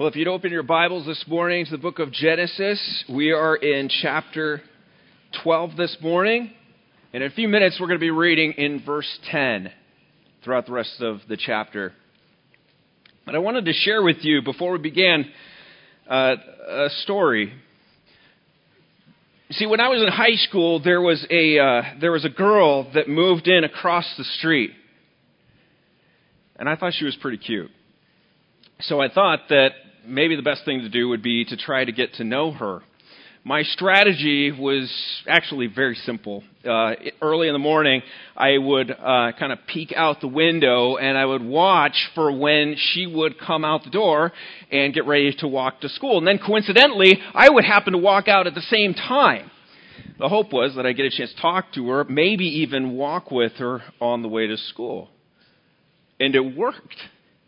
Well, if you'd open your Bibles this morning to the book of Genesis, we are in chapter 12 this morning. And in a few minutes, we're going to be reading in verse 10 throughout the rest of the chapter. But I wanted to share with you, before we began, uh, a story. See, when I was in high school, there was a uh, there was a girl that moved in across the street, and I thought she was pretty cute. So I thought that maybe the best thing to do would be to try to get to know her. My strategy was actually very simple. Uh, early in the morning, I would uh, kind of peek out the window and I would watch for when she would come out the door and get ready to walk to school. And then coincidentally, I would happen to walk out at the same time. The hope was that I'd get a chance to talk to her, maybe even walk with her on the way to school. And it worked.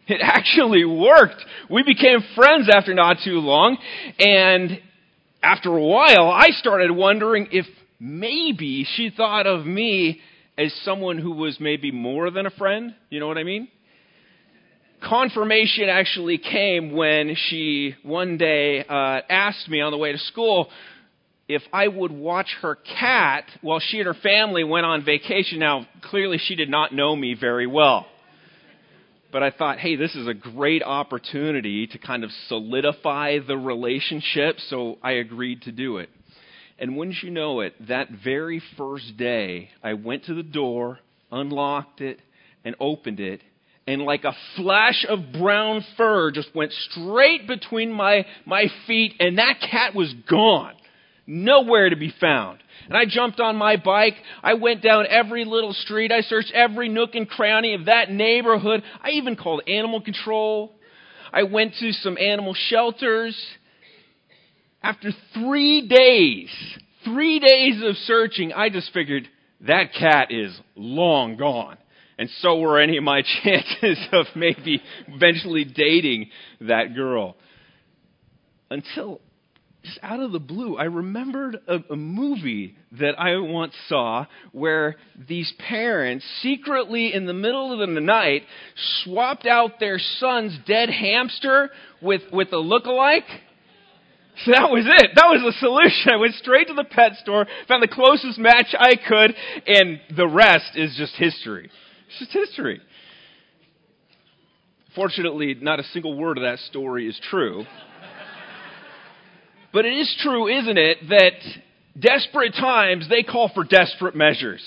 It actually worked. We became friends after not too long, and after a while, I started wondering if maybe she thought of me as someone who was maybe more than a friend. You know what I mean? Confirmation actually came when she one day uh, asked me on the way to school if I would watch her cat while she and her family went on vacation. Now, clearly, she did not know me very well but I thought, hey, this is a great opportunity to kind of solidify the relationship, so I agreed to do it. And wouldn't you know it, that very first day, I went to the door, unlocked it, and opened it, and like a flash of brown fur just went straight between my, my feet, and that cat was gone. Nowhere to be found. And I jumped on my bike. I went down every little street. I searched every nook and cranny of that neighborhood. I even called animal control. I went to some animal shelters. After three days, three days of searching, I just figured that cat is long gone. And so were any of my chances of maybe eventually dating that girl. Until just out of the blue, I remembered a, a, movie that I once saw where these parents secretly in the middle of the night swapped out their son's dead hamster with, with a look-alike. So that was it. That was the solution. I went straight to the pet store, found the closest match I could, and the rest is just history. It's just history. Fortunately, not a single word of that story is true. But it is true, isn't it, that desperate times, they call for desperate measures.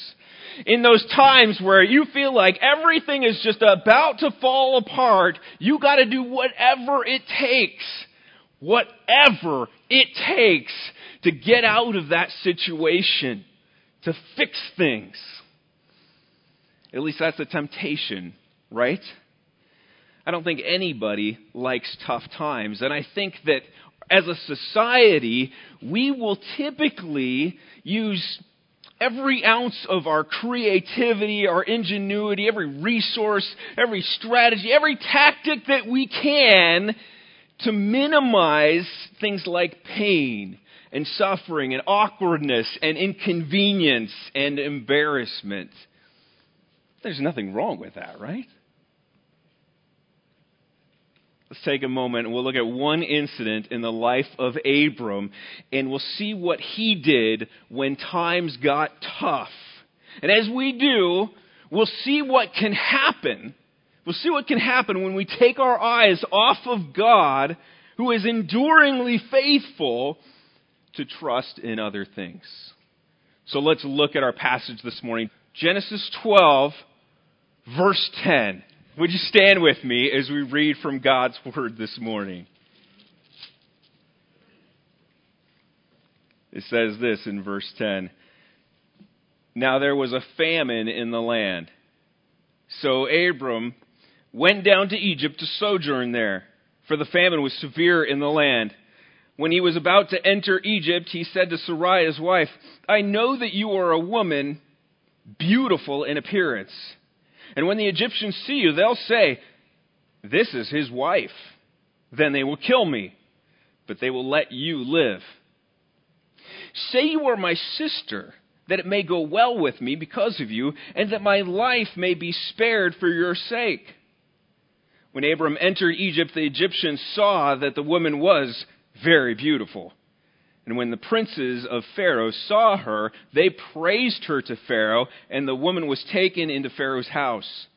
In those times where you feel like everything is just about to fall apart, you gotta do whatever it takes. Whatever it takes to get out of that situation, to fix things. At least that's the temptation, right? I don't think anybody likes tough times. And I think that as a society, we will typically use every ounce of our creativity, our ingenuity, every resource, every strategy, every tactic that we can to minimize things like pain and suffering and awkwardness and inconvenience and embarrassment. There's nothing wrong with that, right? Let's take a moment and we'll look at one incident in the life of Abram and we'll see what he did when times got tough. And as we do, we'll see what can happen. We'll see what can happen when we take our eyes off of God, who is enduringly faithful, to trust in other things. So let's look at our passage this morning. Genesis 12, verse 10. Would you stand with me as we read from God's Word this morning? It says this in verse 10 Now there was a famine in the land. So Abram went down to Egypt to sojourn there, for the famine was severe in the land. When he was about to enter Egypt, he said to Sarai, his wife, I know that you are a woman beautiful in appearance. And when the Egyptians see you, they'll say, This is his wife. Then they will kill me, but they will let you live. Say you are my sister, that it may go well with me because of you, and that my life may be spared for your sake. When Abram entered Egypt, the Egyptians saw that the woman was very beautiful. And when the princes of Pharaoh saw her, they praised her to Pharaoh, and the woman was taken into Pharaoh's house.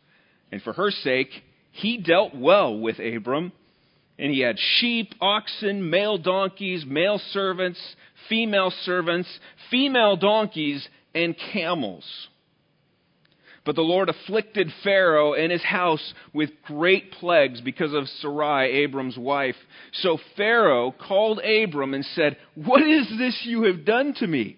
And for her sake, he dealt well with Abram. And he had sheep, oxen, male donkeys, male servants, female servants, female donkeys, and camels. But the Lord afflicted Pharaoh and his house with great plagues because of Sarai, Abram's wife. So Pharaoh called Abram and said, What is this you have done to me?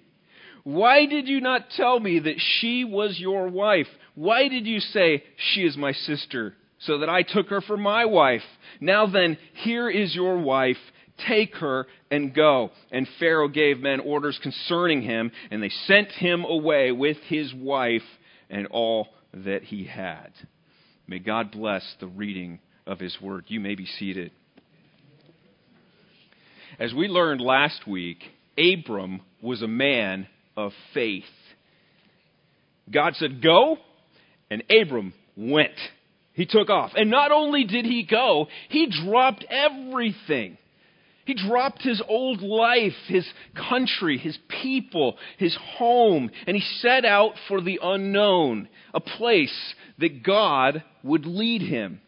Why did you not tell me that she was your wife? Why did you say, She is my sister, so that I took her for my wife? Now then, here is your wife. Take her and go. And Pharaoh gave men orders concerning him, and they sent him away with his wife and all that he had. May God bless the reading of his word. You may be seated. As we learned last week, Abram was a man of faith. God said, Go, and Abram went. He took off. And not only did he go, he dropped everything. He dropped his old life, his country, his people, his home, and he set out for the unknown, a place that God would lead him.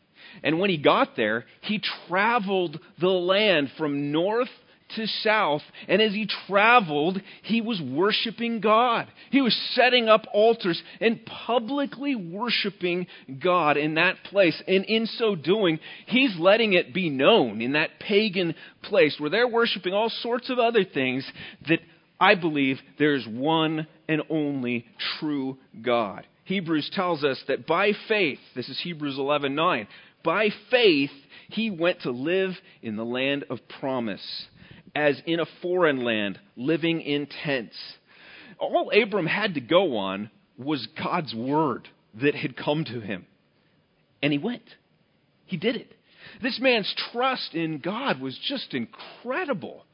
And when he got there, he traveled the land from north to south. And as he traveled, he was worshiping God. He was setting up altars and publicly worshiping God in that place. And in so doing, he's letting it be known in that pagan place where they're worshiping all sorts of other things that I believe there's one and only true God. Hebrews tells us that by faith, this is Hebrews 11:9, by faith he went to live in the land of promise as in a foreign land, living in tents. All Abram had to go on was God's word that had come to him. And he went. He did it. This man's trust in God was just incredible.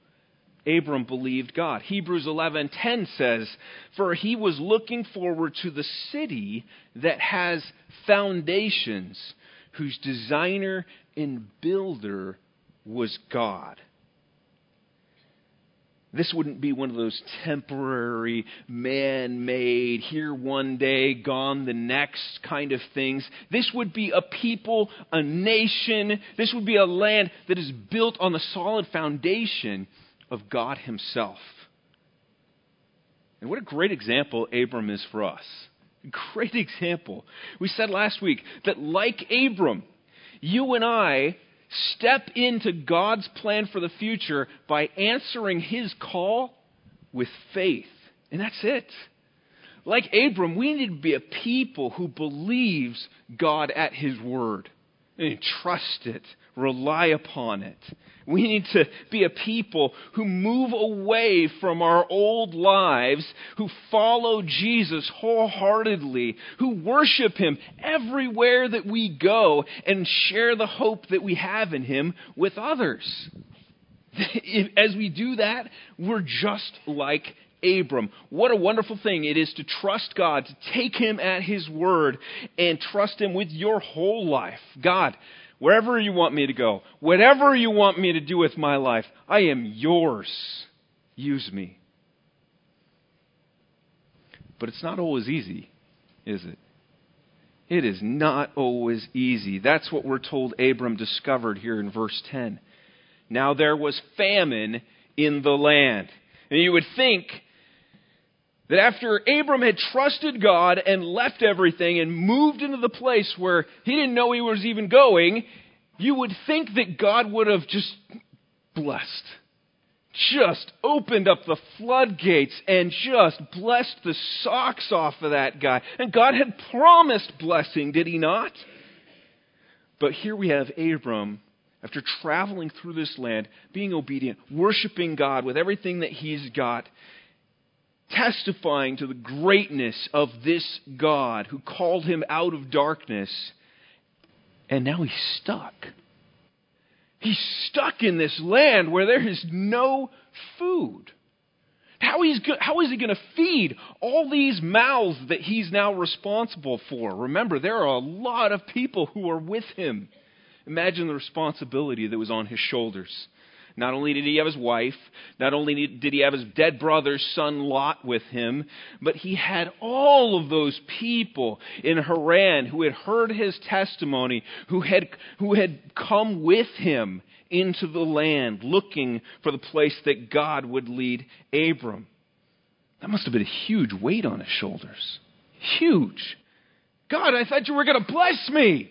Abram believed God. Hebrews 11:10 says, "For he was looking forward to the city that has foundations, whose designer and builder was God." This wouldn't be one of those temporary, man made, here one day, gone the next kind of things. This would be a people, a nation. This would be a land that is built on the solid foundation of God Himself. And what a great example Abram is for us. Great example. We said last week that, like Abram, you and I step into God's plan for the future by answering his call with faith. And that's it. Like Abram, we need to be a people who believes God at his word and trust it, rely upon it. We need to be a people who move away from our old lives, who follow Jesus wholeheartedly, who worship Him everywhere that we go, and share the hope that we have in Him with others. As we do that, we're just like Abram. What a wonderful thing it is to trust God, to take Him at His word, and trust Him with your whole life. God, wherever you want me to go, whatever you want me to do with my life, I am yours. Use me. But it's not always easy, is it? It is not always easy. That's what we're told Abram discovered here in verse 10. Now there was famine in the land. And you would think that after Abram had trusted God and left everything and moved into the place where he didn't know he was even going, you would think that God would have just blessed. Just opened up the floodgates and just blessed the socks off of that guy. And God had promised blessing, did he not? But here we have Abram, after traveling through this land, being obedient, worshiping God with everything that he's got, testifying to the greatness of this God who called him out of darkness. And now he's stuck. He's stuck in this land where there is no food. How, he's go- how is he going to feed all these mouths that he's now responsible for? Remember, there are a lot of people who are with him. Imagine the responsibility that was on his shoulders. Not only did he have his wife, not only did he have his dead brother's son Lot with him, but he had all of those people in Haran who had heard his testimony, who had, who had come with him into the land looking for the place that God would lead Abram. That must have been a huge weight on his shoulders. Huge. God, I thought you were going to bless me.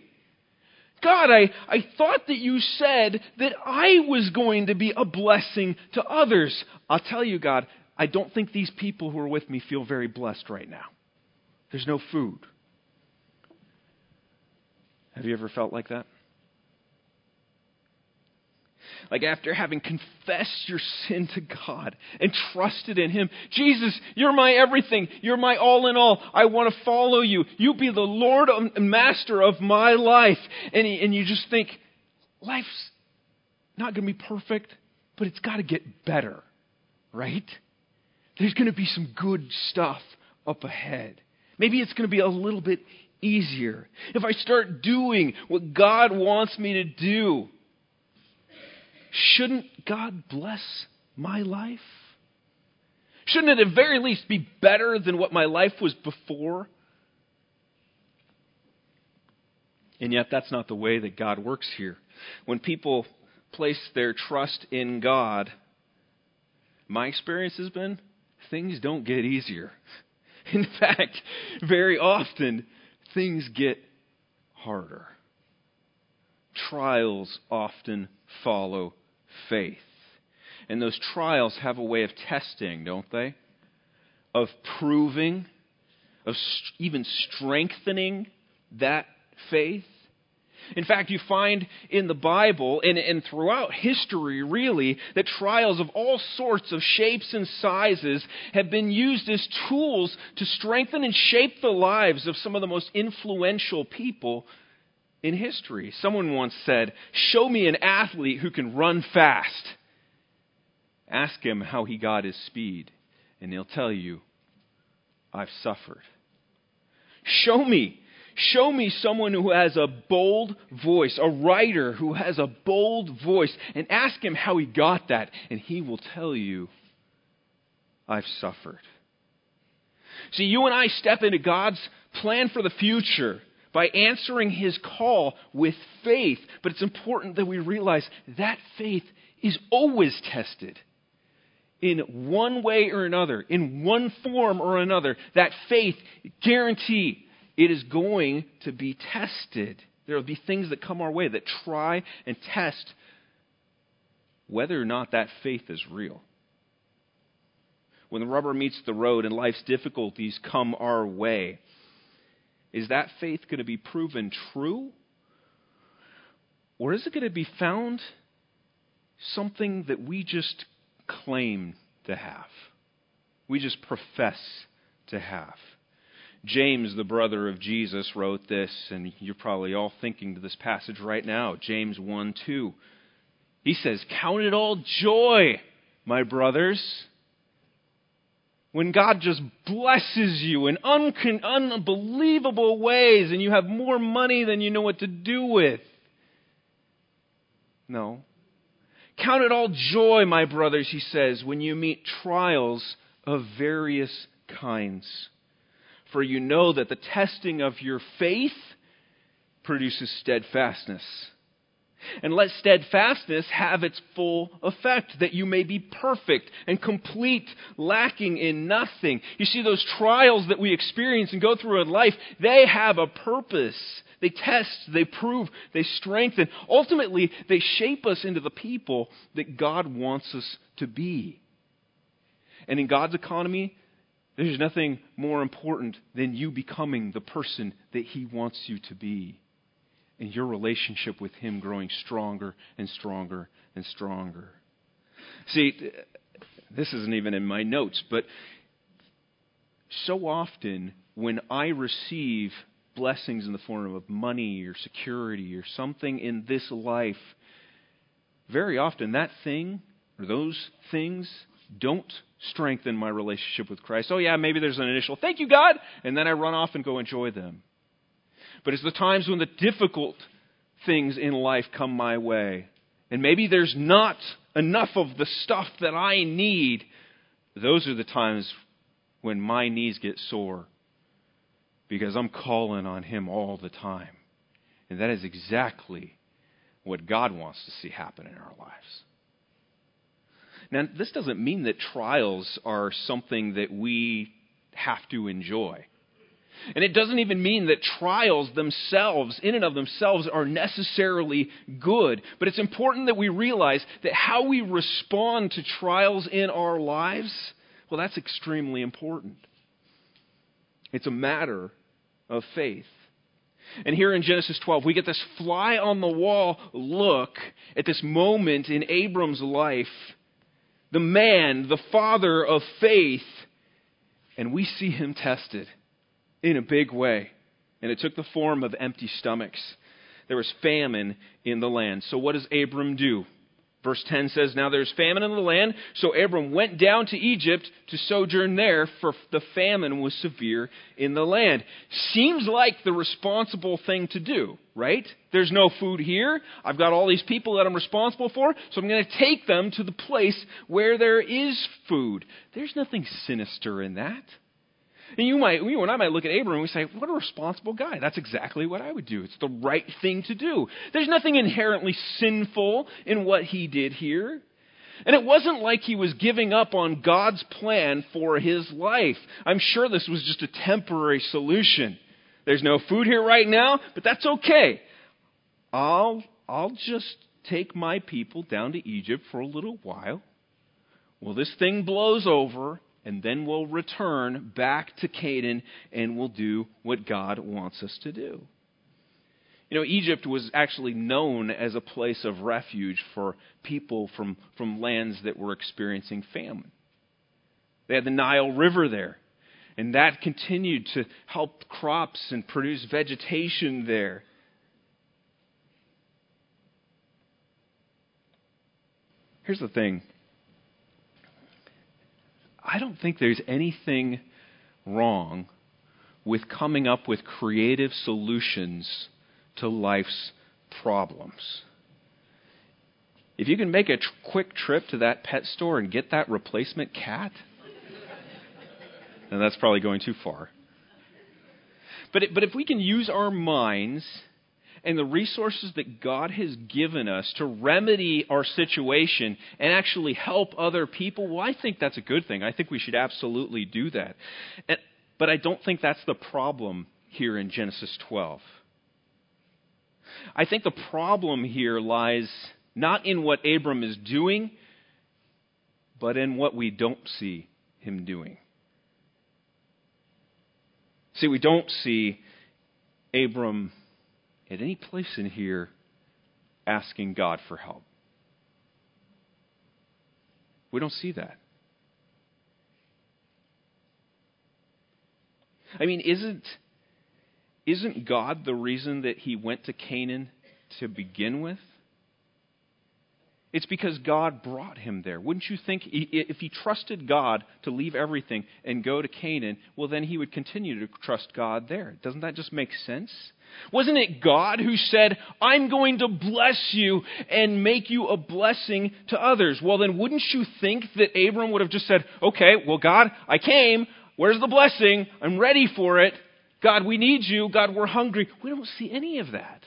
God, I, I thought that you said that I was going to be a blessing to others. I'll tell you, God, I don't think these people who are with me feel very blessed right now. There's no food. Have you ever felt like that? Like after having confessed your sin to God and trusted in Him, Jesus, you're my everything. You're my all in all. I want to follow you. You be the Lord and Master of my life. And, and you just think, life's not going to be perfect, but it's got to get better, right? There's going to be some good stuff up ahead. Maybe it's going to be a little bit easier. If I start doing what God wants me to do, Shouldn't God bless my life? Shouldn't it at very least be better than what my life was before? And yet, that's not the way that God works here. When people place their trust in God, my experience has been things don't get easier. In fact, very often, things get harder. Trials often follow faith. And those trials have a way of testing, don't they? Of proving, of even strengthening that faith. In fact, you find in the Bible and, and, throughout history, really, that trials of all sorts of shapes and sizes have been used as tools to strengthen and shape the lives of some of the most influential people in history. Someone once said, Show me an athlete who can run fast. Ask him how he got his speed, and he'll tell you, I've suffered. Show me. Show me someone who has a bold voice, a writer who has a bold voice, and ask him how he got that, and he will tell you, I've suffered. See, you and I step into God's plan for the future by answering his call with faith. But it's important that we realize that faith is always tested. In one way or another, in one form or another, that faith, guarantee, it is going to be tested. There will be things that come our way that try and test whether or not that faith is real. When the rubber meets the road and life's difficulties come our way, is that faith going to be proven true? Or is it going to be found something that we just claim to have? We just profess to have. James, the brother of Jesus, wrote this, and you're probably all thinking to this passage right now James 1 2. He says, Count it all joy, my brothers when God just blesses you in un- unbelievable ways and you have more money than you know what to do with. No. Count it all joy, my brothers, he says, when you meet trials of various kinds. For you know that the testing of your faith produces steadfastness. And let steadfastness have its full effect, that you may be perfect and complete, lacking in nothing. You see, those trials that we experience and go through in life, they have a purpose. They test, they prove, they strengthen. Ultimately, they shape us into the people that God wants us to be. And in God's economy, there's nothing more important than you becoming the person that He wants you to be and your relationship with Him growing stronger and stronger and stronger. See, this isn't even in my notes, but so often when I receive blessings in the form of money or security or something in this life, very often that thing or those things don't strengthen my relationship with Christ. Oh, yeah, maybe there's an initial, thank you, God, and then I run off and go enjoy them. But it's the times when the difficult things in life come my way, and maybe there's not enough of the stuff that I need, those are the times when my knees get sore because I'm calling on Him all the time. And that is exactly what God wants to see happen in our lives. Now, this doesn't mean that trials are something that we have to enjoy. And it doesn't even mean that trials themselves, in and of themselves, are necessarily good. But it's important that we realize that how we respond to trials in our lives, well, that's extremely important. It's a matter of faith. And here in Genesis 12, we get this fly on the wall look at this moment in Abram's life. The man, the father of faith, and we see him tested in a big way. And it took the form of empty stomachs. There was famine in the land. So what does Abram do? Verse 10 says, Now there's famine in the land, so Abram went down to Egypt to sojourn there, for the famine was severe in the land. Seems like the responsible thing to do, right? There's no food here. I've got all these people that I'm responsible for, so I'm going to take them to the place where there is food. There's nothing sinister in that. And you might, you and I might look at Abram and we say, what a responsible guy. That's exactly what I would do. It's the right thing to do. There's nothing inherently sinful in what he did here. And it wasn't like he was giving up on God's plan for his life. I'm sure this was just a temporary solution. There's no food here right now, but that's okay. I'll, I'll just take my people down to Egypt for a little while. Well, this thing blows over, and then we'll return back to Canaan and we'll do what God wants us to do. You know, Egypt was actually known as a place of refuge for people from, from lands that were experiencing famine. They had the Nile River there, and that continued to help crops and produce vegetation there. Here's the thing I don't think there's anything wrong with coming up with creative solutions to life's problems. If you can make a tr- quick trip to that pet store and get that replacement cat, then that's probably going too far. But, it, but if we can use our minds and the resources that God has given us to remedy our situation and actually help other people, well, I think that's a good thing. I think we should absolutely do that. And, but I don't think that's the problem here in Genesis 12. I think the problem here lies not in what Abram is doing, but in what we don't see him doing. See, we don't see Abram at any place in here asking God for help. We don't see that. I mean, isn't, isn't God the reason that he went to Canaan to begin with? It's because God brought him there. Wouldn't you think if he trusted God to leave everything and go to Canaan, well, then he would continue to trust God there? Doesn't that just make sense? Wasn't it God who said, I'm going to bless you and make you a blessing to others? Well, then wouldn't you think that Abram would have just said, okay, well, God, I came. Where's the blessing? I'm ready for it. God, we need you. God, we're hungry. We don't see any of that.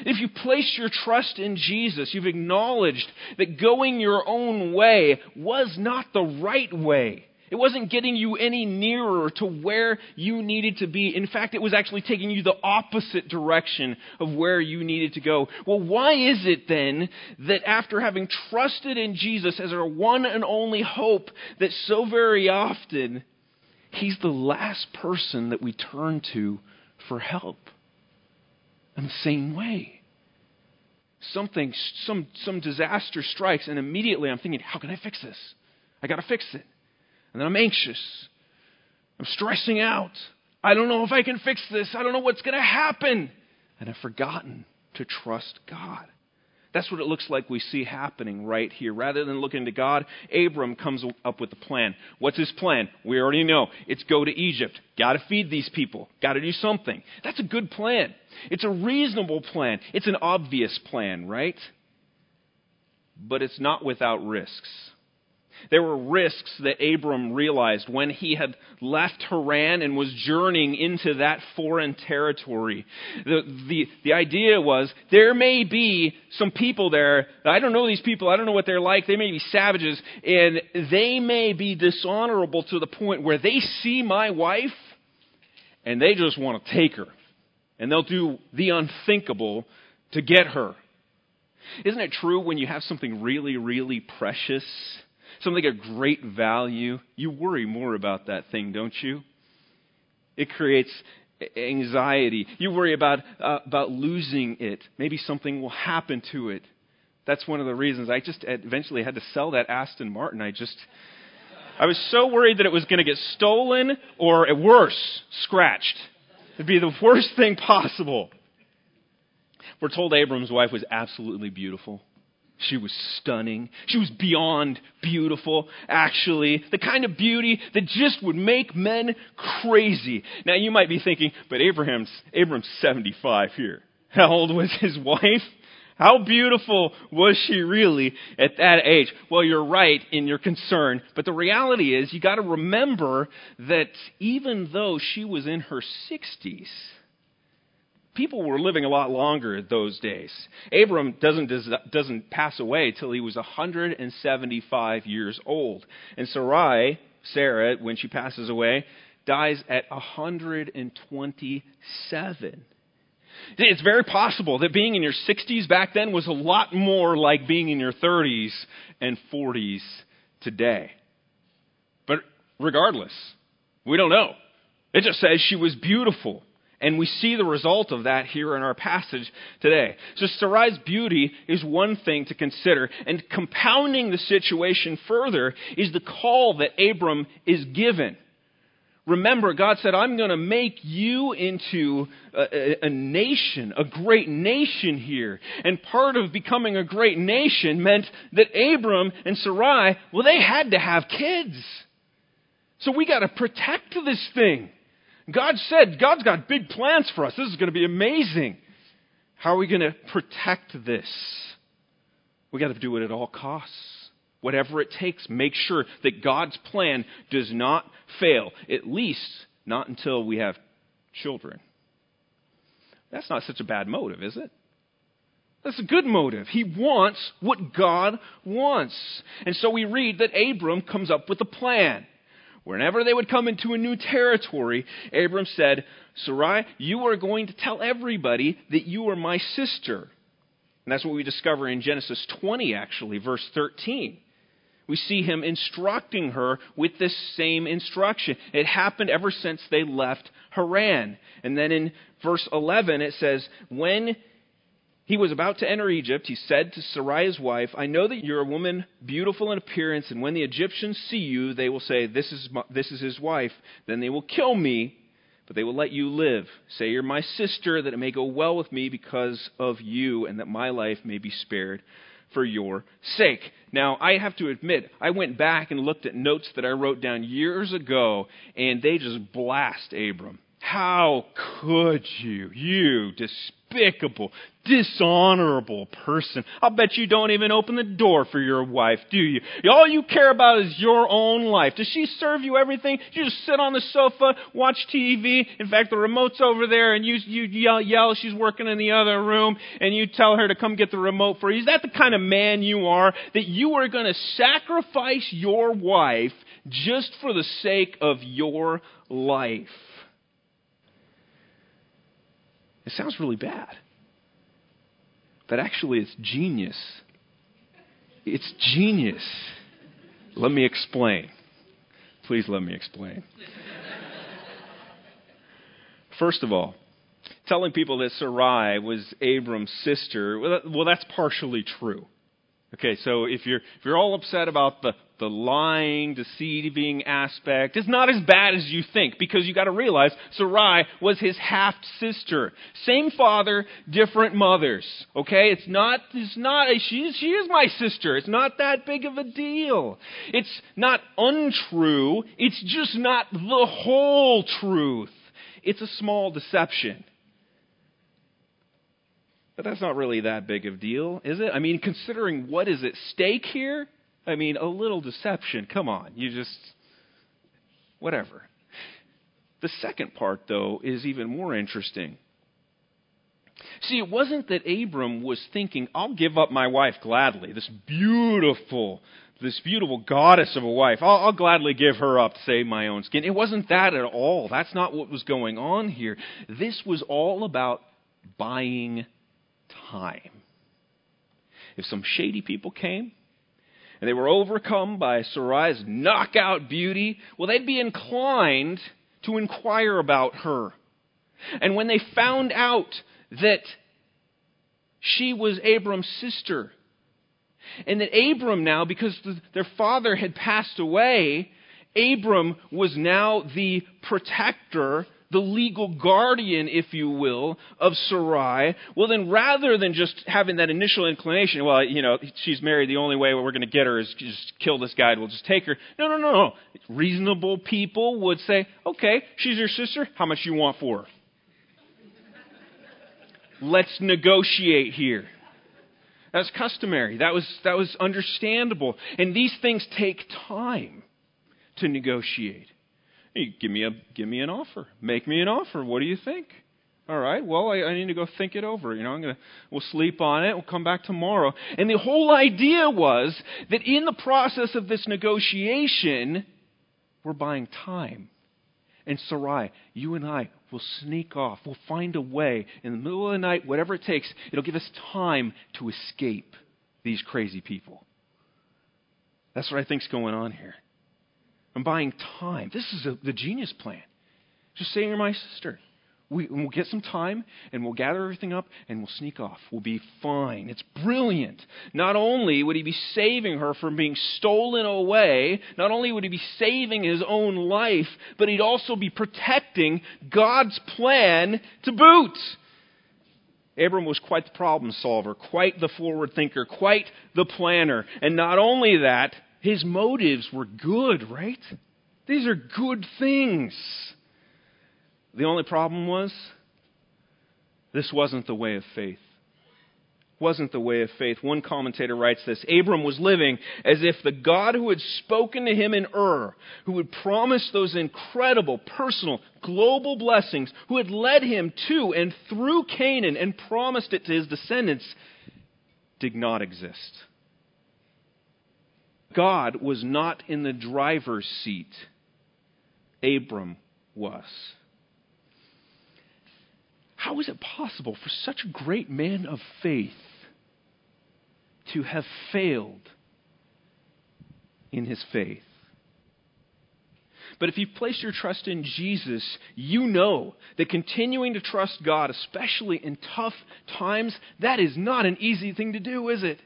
If you place your trust in Jesus, you've acknowledged that going your own way was not the right way. It wasn't getting you any nearer to where you needed to be. In fact, it was actually taking you the opposite direction of where you needed to go. Well, why is it then that after having trusted in Jesus as our one and only hope, that so very often He's the last person that we turn to for help? In the same way. Something, some, some disaster strikes, and immediately I'm thinking, how can I fix this? I got to fix it. And then I'm anxious. I'm stressing out. I don't know if I can fix this. I don't know what's going to happen. And I've forgotten to trust God. That's what it looks like we see happening right here. Rather than looking to God, Abram comes up with a plan. What's his plan? We already know. It's go to Egypt. Got to feed these people. Got to do something. That's a good plan. It's a reasonable plan. It's an obvious plan, right? But it's not without risks. There were risks that Abram realized when he had left Haran and was journeying into that foreign territory. The, the, the idea was there may be some people there. I don't know these people. I don't know what they're like. They may be savages, and they may be dishonorable to the point where they see my wife and they just want to take her. And they'll do the unthinkable to get her. Isn't it true when you have something really, really precious? Something of great value, you worry more about that thing, don't you? It creates anxiety. You worry about, uh, about losing it. Maybe something will happen to it. That's one of the reasons I just eventually had to sell that Aston Martin. I just, I was so worried that it was going to get stolen or worse, scratched. It'd be the worst thing possible. We're told Abram's wife was absolutely beautiful. She was stunning. She was beyond beautiful, actually. The kind of beauty that just would make men crazy. Now, you might be thinking, but Abraham's, Abram's 75 here. How old was his wife? How beautiful was she really at that age? Well, you're right in your concern, but the reality is you got to remember that even though she was in her 60s, people were living a lot longer those days. Abram doesn't, doesn't pass away till he was 175 years old. And Sarai, Sarah, when she passes away, dies at 127. It's very possible that being in your 60s back then was a lot more like being in your 30s and 40s today. But regardless, we don't know. It just says she was beautiful. And we see the result of that here in our passage today. So Sarai's beauty is one thing to consider. And compounding the situation further is the call that Abram is given. Remember, God said, I'm going to make you into a, a, nation, a great nation here. And part of becoming a great nation meant that Abram and Sarai, well, they had to have kids. So we got to protect this thing. God said, God's got big plans for us. This is going to be amazing. How are we going to protect this? We got to do it at all costs. Whatever it takes, make sure that God's plan does not fail, at least not until we have children. That's not such a bad motive, is it? That's a good motive. He wants what God wants. And so we read that Abram comes up with a plan. Whenever they would come into a new territory, Abram said, Sarai, you are going to tell everybody that you are my sister. And that's what we discover in Genesis 20, actually, verse 13. We see him instructing her with this same instruction. It happened ever since they left Haran. And then in verse 11, it says, When he was about to enter Egypt, he said to Sarai's wife, I know that you're a woman beautiful in appearance, and when the Egyptians see you, they will say, This is, my, this is his wife. Then they will kill me, but they will let you live. Say you're my sister, that it may go well with me because of you, and that my life may be spared for your sake. Now, I have to admit, I went back and looked at notes that I wrote down years ago, and they just blast Abram. How could you, you despicable, dishonorable person? I'll bet you don't even open the door for your wife, do you? All you care about is your own life. Does she serve you everything? You just sit on the sofa, watch TV. In fact, the remote's over there, and you, you yell, yell, she's working in the other room, and you tell her to come get the remote for you. Is that the kind of man you are? That you are going to sacrifice your wife just for the sake of your life? It sounds really bad. But actually, it's genius. It's genius. Let me explain. Please let me explain. First of all, telling people that Sarai was Abram's sister, well, that's partially true. Okay, so if you're if you're all upset about the the lying, deceiving aspect is not as bad as you think because you got to realize Sarai was his half sister. Same father, different mothers. Okay? It's not, it's not, she, she is my sister. It's not that big of a deal. It's not untrue. It's just not the whole truth. It's a small deception. But that's not really that big of a deal, is it? I mean, considering what is at stake here, I mean, a little deception. Come on. You just, whatever. The second part, though, is even more interesting. See, it wasn't that Abram was thinking, I'll give up my wife gladly, this beautiful, this beautiful goddess of a wife. I'll, I'll, gladly give her up to save my own skin. It wasn't that at all. That's not what was going on here. This was all about buying time. If some shady people came and they were overcome by Sarai's knockout beauty, well, they'd be inclined to inquire about her. And when they found out that she was Abram's sister, and that Abram now, because the, their father had passed away, Abram was now the protector the legal guardian, if you will, of Sarai, well, then rather than just having that initial inclination, well, you know, she's married, the only way we're going to get her is just kill this guy, we'll just take her. No, no, no, no. Reasonable people would say, okay, she's your sister, how much you want for her? Let's negotiate here. That's customary. That was, that was understandable. And these things take time to negotiate. Hey, give me a give me an offer. Make me an offer. What do you think? All right. Well, I, I need to go think it over. You know, I'm gonna we'll sleep on it. We'll come back tomorrow. And the whole idea was that in the process of this negotiation, we're buying time. And Sarai, you and I will sneak off. We'll find a way in the middle of the night, whatever it takes. It'll give us time to escape these crazy people. That's what I think's going on here. I'm buying time. This is a, the genius plan. Just say you're my sister. We, will get some time and we'll gather everything up and we'll sneak off. We'll be fine. It's brilliant. Not only would he be saving her from being stolen away, not only would he be saving his own life, but he'd also be protecting God's plan to boot. Abram was quite the problem solver, quite the forward thinker, quite the planner. And not only that, his motives were good, right? These are good things. The only problem was this wasn't the way of faith. Wasn't the way of faith. One commentator writes this Abram was living as if the God who had spoken to him in Ur, who had promised those incredible, personal, global blessings, who had led him to and through Canaan and promised it to his descendants, did not exist. God was not in the driver's seat, Abram was. How is it possible for such a great man of faith to have failed in his faith? But if you place your trust in Jesus, you know that continuing to trust God, especially in tough times, that is not an easy thing to do, is it?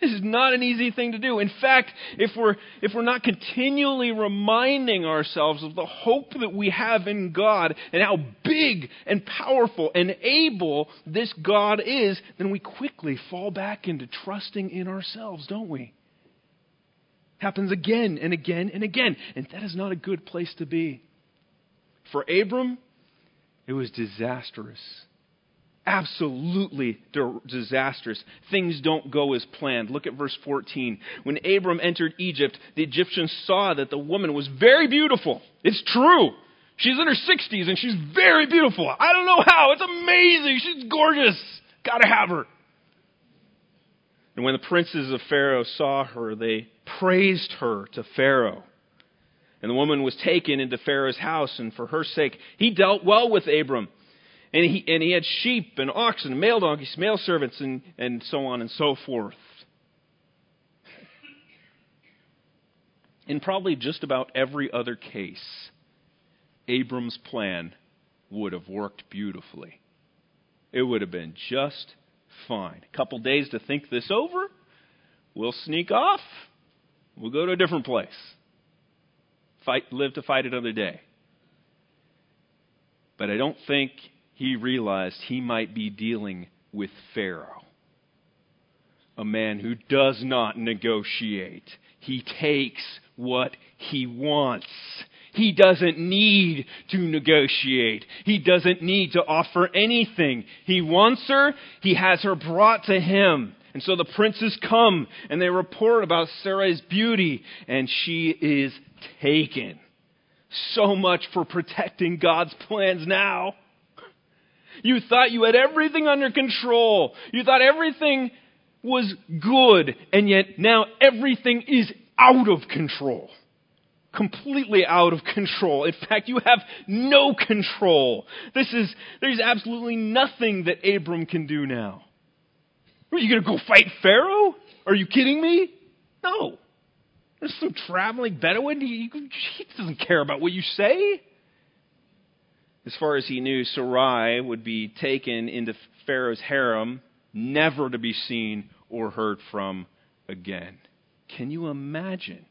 This is not an easy thing to do. In fact, if we're, if we're not continually reminding ourselves of the hope that we have in God and how big and powerful and able this God is, then we quickly fall back into trusting in ourselves, don't we? Happens again and again and again. And that is not a good place to be. For Abram, it was disastrous absolutely disastrous. Things don't go as planned. Look at verse 14. When Abram entered Egypt, the Egyptians saw that the woman was very beautiful. It's true. She's in her 60s and she's very beautiful. I don't know how. It's amazing. She's gorgeous. Gotta have her. And when the princes of Pharaoh saw her, they praised her to Pharaoh. And the woman was taken into Pharaoh's house, and for her sake, he dealt well with Abram. And he, and he had sheep and oxen, and male donkeys, male servants, and, and so on and so forth. In probably just about every other case, Abram's plan would have worked beautifully. It would have been just fine. A couple days to think this over. We'll sneak off. We'll go to a different place. Fight, live to fight another day. But I don't think he realized he might be dealing with Pharaoh, a man who does not negotiate. He takes what he wants. He doesn't need to negotiate. He doesn't need to offer anything. He wants her. He has her brought to him. And so the princes come and they report about Sarai's beauty, and she is taken. So much for protecting God's plans now. You thought you had everything under control. You thought everything was good, and yet now everything is out of control. Completely out of control. In fact, you have no control. This is, there's absolutely nothing that Abram can do now. Are you going to go fight Pharaoh? Are you kidding me? No. There's some traveling Bedouin. He, he doesn't care about what you say. As far as he knew, Sarai would be taken into Pharaoh's harem, never to be seen or heard from again. Can you imagine?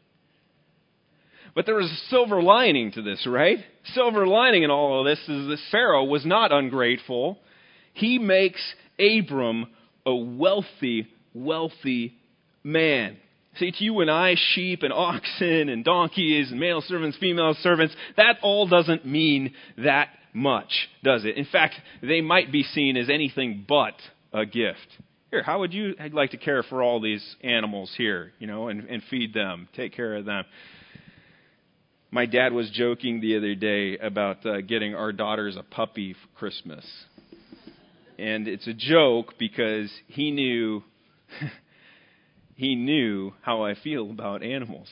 But there was a silver lining to this, right? Silver lining in all of this is that Pharaoh was not ungrateful. He makes Abram a wealthy, wealthy man. See, to you and I, sheep and oxen and donkeys and male servants, female servants, that all doesn't mean that much, does it? In fact, they might be seen as anything but a gift. Here, how would you like to care for all these animals here, you know, and, and feed them, take care of them? My dad was joking the other day about uh, getting our daughters a puppy for Christmas. And it's a joke because he knew he knew how I feel about animals.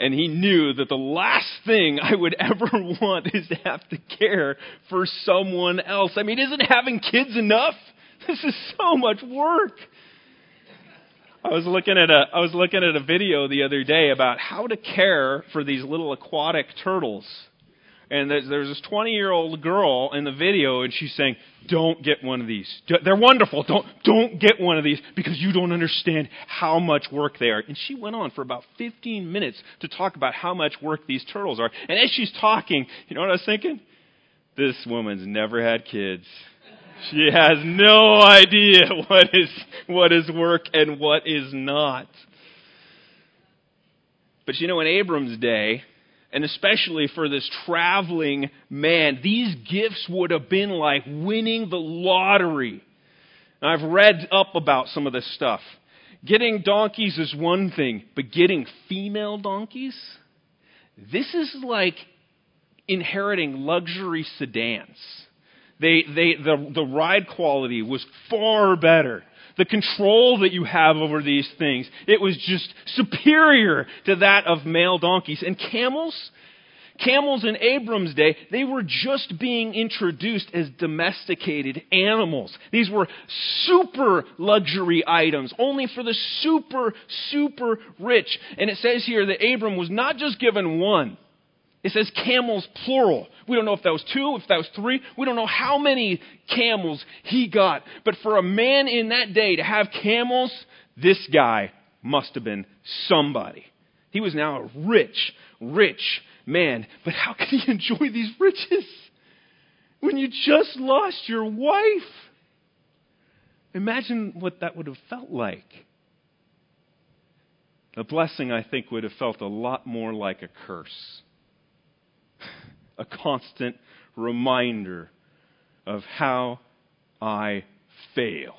And he knew that the last thing I would ever want is to have to care for someone else. I mean, isn't having kids enough? This is so much work. I was looking at a I was looking at a video the other day about how to care for these little aquatic turtles and there's, this 20 year old girl in the video, and she's saying, "Don't get one of these. They're wonderful. Don't don't get one of these because you don't understand how much work they are." And she went on for about 15 minutes to talk about how much work these turtles are. And as she's talking, you know what I was thinking? This woman's never had kids. She has no idea what is what is work and what is not. But you know, in Abram's day, and especially for this traveling man, these gifts would have been like winning the lottery. And I've read up about some of this stuff. Getting donkeys is one thing, but getting female donkeys? This is like inheriting luxury sedans. They, they, the, the ride quality was far better the control that you have over these things. It was just superior to that of male donkeys. And camels, camels in Abram's day, they were just being introduced as domesticated animals. These were super luxury items, only for the super, super rich. And it says here that Abram was not just given one. It says camels plural. We don't know if that was two, if that was three. We don't know how many camels he got. But for a man in that day to have camels, this guy must have been somebody. He was now a rich, rich man. But how could he enjoy these riches when you just lost your wife? Imagine what that would have felt like. A blessing, I think, would have felt a lot more like a curse a constant reminder of how I failed.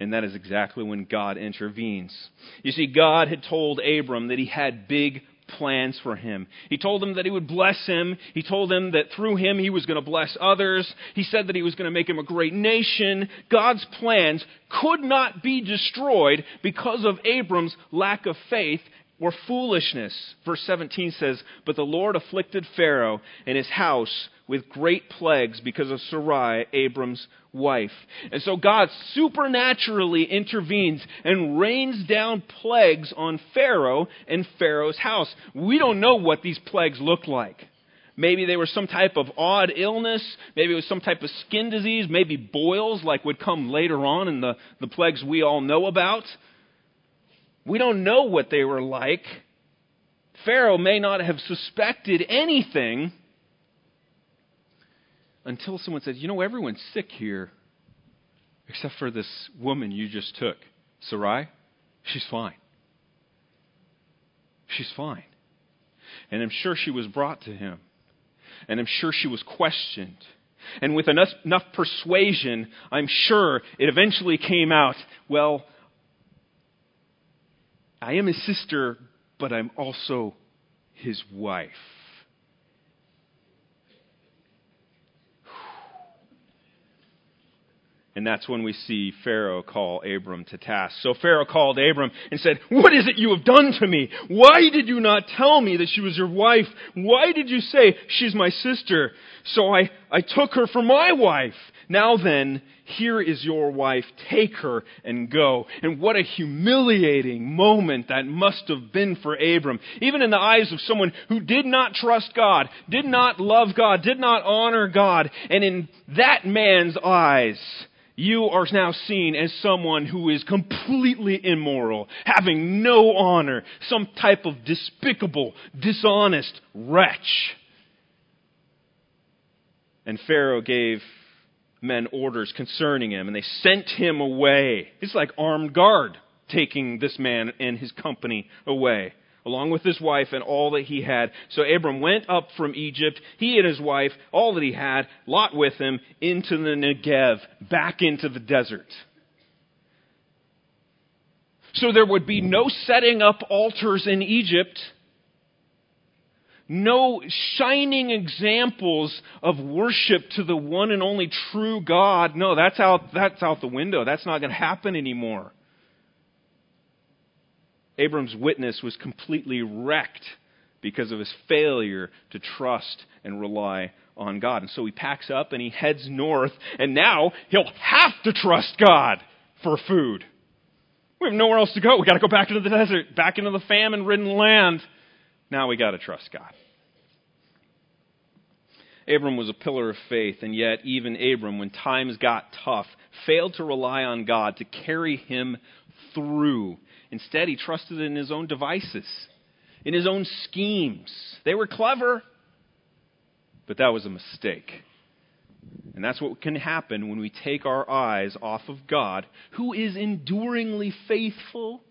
And that is exactly when God intervenes. You see, God had told Abram that he had big plans for him. He told him that he would bless him. He told him that through him he was going to bless others. He said that he was going to make him a great nation. God's plans could not be destroyed because of Abram's lack of faith or foolishness. Verse 17 says, But the Lord afflicted Pharaoh and his house with great plagues because of Sarai, Abram's wife. And so God supernaturally intervenes and rains down plagues on Pharaoh and Pharaoh's house. We don't know what these plagues look like. Maybe they were some type of odd illness. Maybe it was some type of skin disease. Maybe boils, like would come later on in the, the plagues we all know about. We don't know what they were like. Pharaoh may not have suspected anything until someone says, You know, everyone's sick here except for this woman you just took, Sarai. She's fine. She's fine. And I'm sure she was brought to him. And I'm sure she was questioned. And with enough, enough persuasion, I'm sure it eventually came out well, I am his sister, but I'm also his wife. And that's when we see Pharaoh call Abram to task. So Pharaoh called Abram and said, What is it you have done to me? Why did you not tell me that she was your wife? Why did you say she's my sister? So I, I took her for my wife. Now then, here is your wife. Take her and go. And what a humiliating moment that must have been for Abram. Even in the eyes of someone who did not trust God, did not love God, did not honor God. And in that man's eyes, you are now seen as someone who is completely immoral, having no honor, some type of despicable, dishonest wretch. And Pharaoh gave men orders concerning him, and they sent him away. It's like armed guard taking this man and his company away along with his wife and all that he had. So Abram went up from Egypt, he and his wife, all that he had, Lot with him, into the Negev, back into the desert. So there would be no setting up altars in Egypt, no shining examples of worship to the one and only true God. No, that's out, that's out the window. That's not going to happen anymore. Abram's witness was completely wrecked because of his failure to trust and rely on God. And so he packs up and he heads north, and now he'll have to trust God for food. We have nowhere else to go. We got to go back into the desert, back into the famine ridden land. Now we got to trust God. Abram was a pillar of faith, and yet even Abram, when times got tough, failed to rely on God to carry him through Instead, he trusted in his own devices, in his own schemes. They were clever, but that was a mistake. And that's what can happen when we take our eyes off of God, who is enduringly faithful,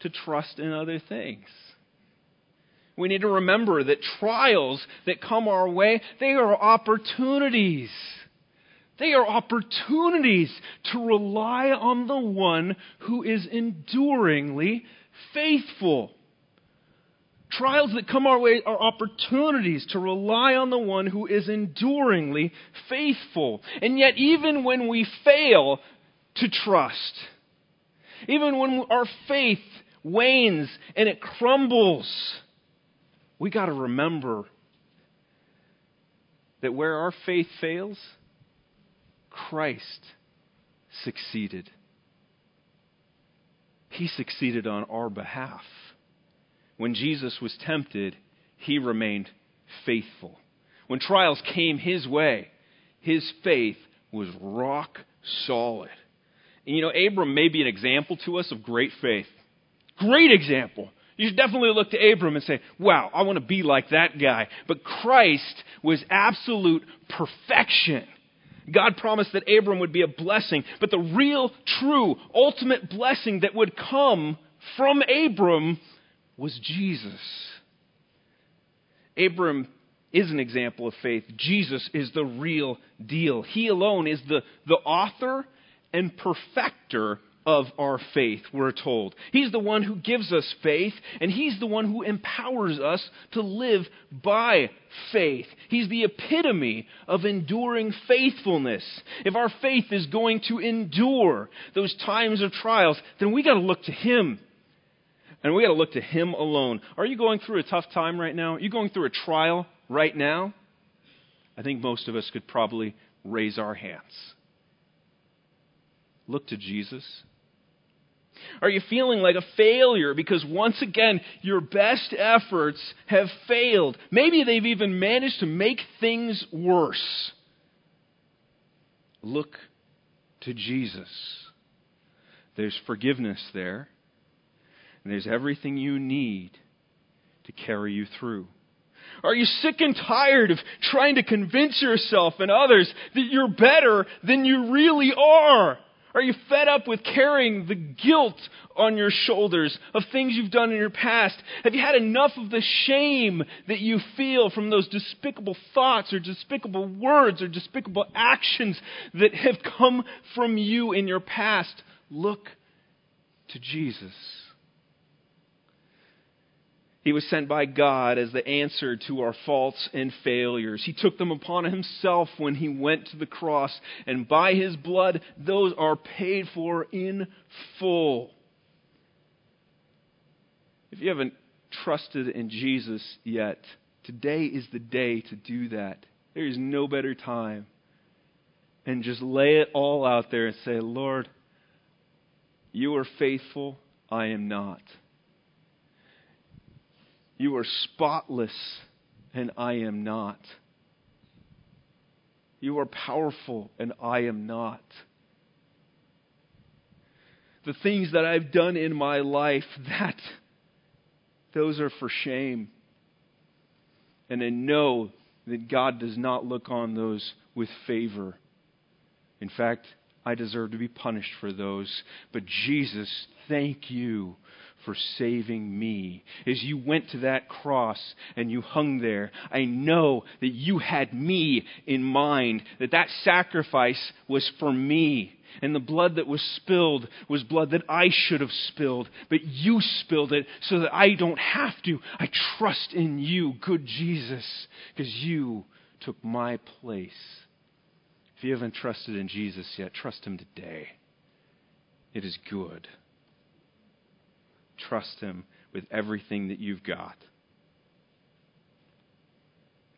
to trust in other things. We need to remember that trials that come our way, they are opportunities they are opportunities to rely on the one who is enduringly faithful. Trials that come our way are opportunities to rely on the one who is enduringly faithful. And yet, even when we fail to trust, even when our faith wanes and it crumbles, we got to remember that where our faith fails, Christ succeeded. He succeeded on our behalf. When Jesus was tempted, he remained faithful. When trials came his way, his faith was rock solid. And you know, Abram may be an example to us of great faith. Great example. You should definitely look to Abram and say, wow, I want to be like that guy. But Christ was absolute perfection. God promised that Abram would be a blessing, but the real, true, ultimate blessing that would come from Abram was Jesus. Abram is an example of faith. Jesus is the real deal. He alone is the, the author and perfecter of our faith, we're told. He's the one who gives us faith, and He's the one who empowers us to live by faith. He's the epitome of enduring faithfulness. If our faith is going to endure those times of trials, then we got to look to Him. And we got to look to Him alone. Are you going through a tough time right now? Are you going through a trial right now? I think most of us could probably raise our hands. Look to Jesus. Are you feeling like a failure because once again your best efforts have failed? Maybe they've even managed to make things worse. Look to Jesus. There's forgiveness there. and there's everything you need to carry you through. Are you sick and tired of trying to convince yourself and others that you're better than you really are? Are you fed up with carrying the guilt on your shoulders of things you've done in your past? Have you had enough of the shame that you feel from those despicable thoughts or despicable words or despicable actions that have come from you in your past? Look to Jesus. He was sent by God as the answer to our faults and failures. He took them upon himself when he went to the cross, and by his blood, those are paid for in full. If you haven't trusted in Jesus yet, today is the day to do that. There is no better time. And just lay it all out there and say, Lord, you are faithful, I am not. You are spotless, and I am not. You are powerful, and I am not. The things that I've done in my life, that those are for shame. And I know that God does not look on those with favor. In fact, I deserve to be punished for those. But Jesus, thank you for saving me. As you went to that cross and you hung there, I know that you had me in mind, that that sacrifice was for me. And the blood that was spilled was blood that I should have spilled, but you spilled it so that I don't have to. I trust in you, good Jesus, because you took my place. If you haven't trusted in Jesus yet, trust him today. It is good trust Him with everything that you've got.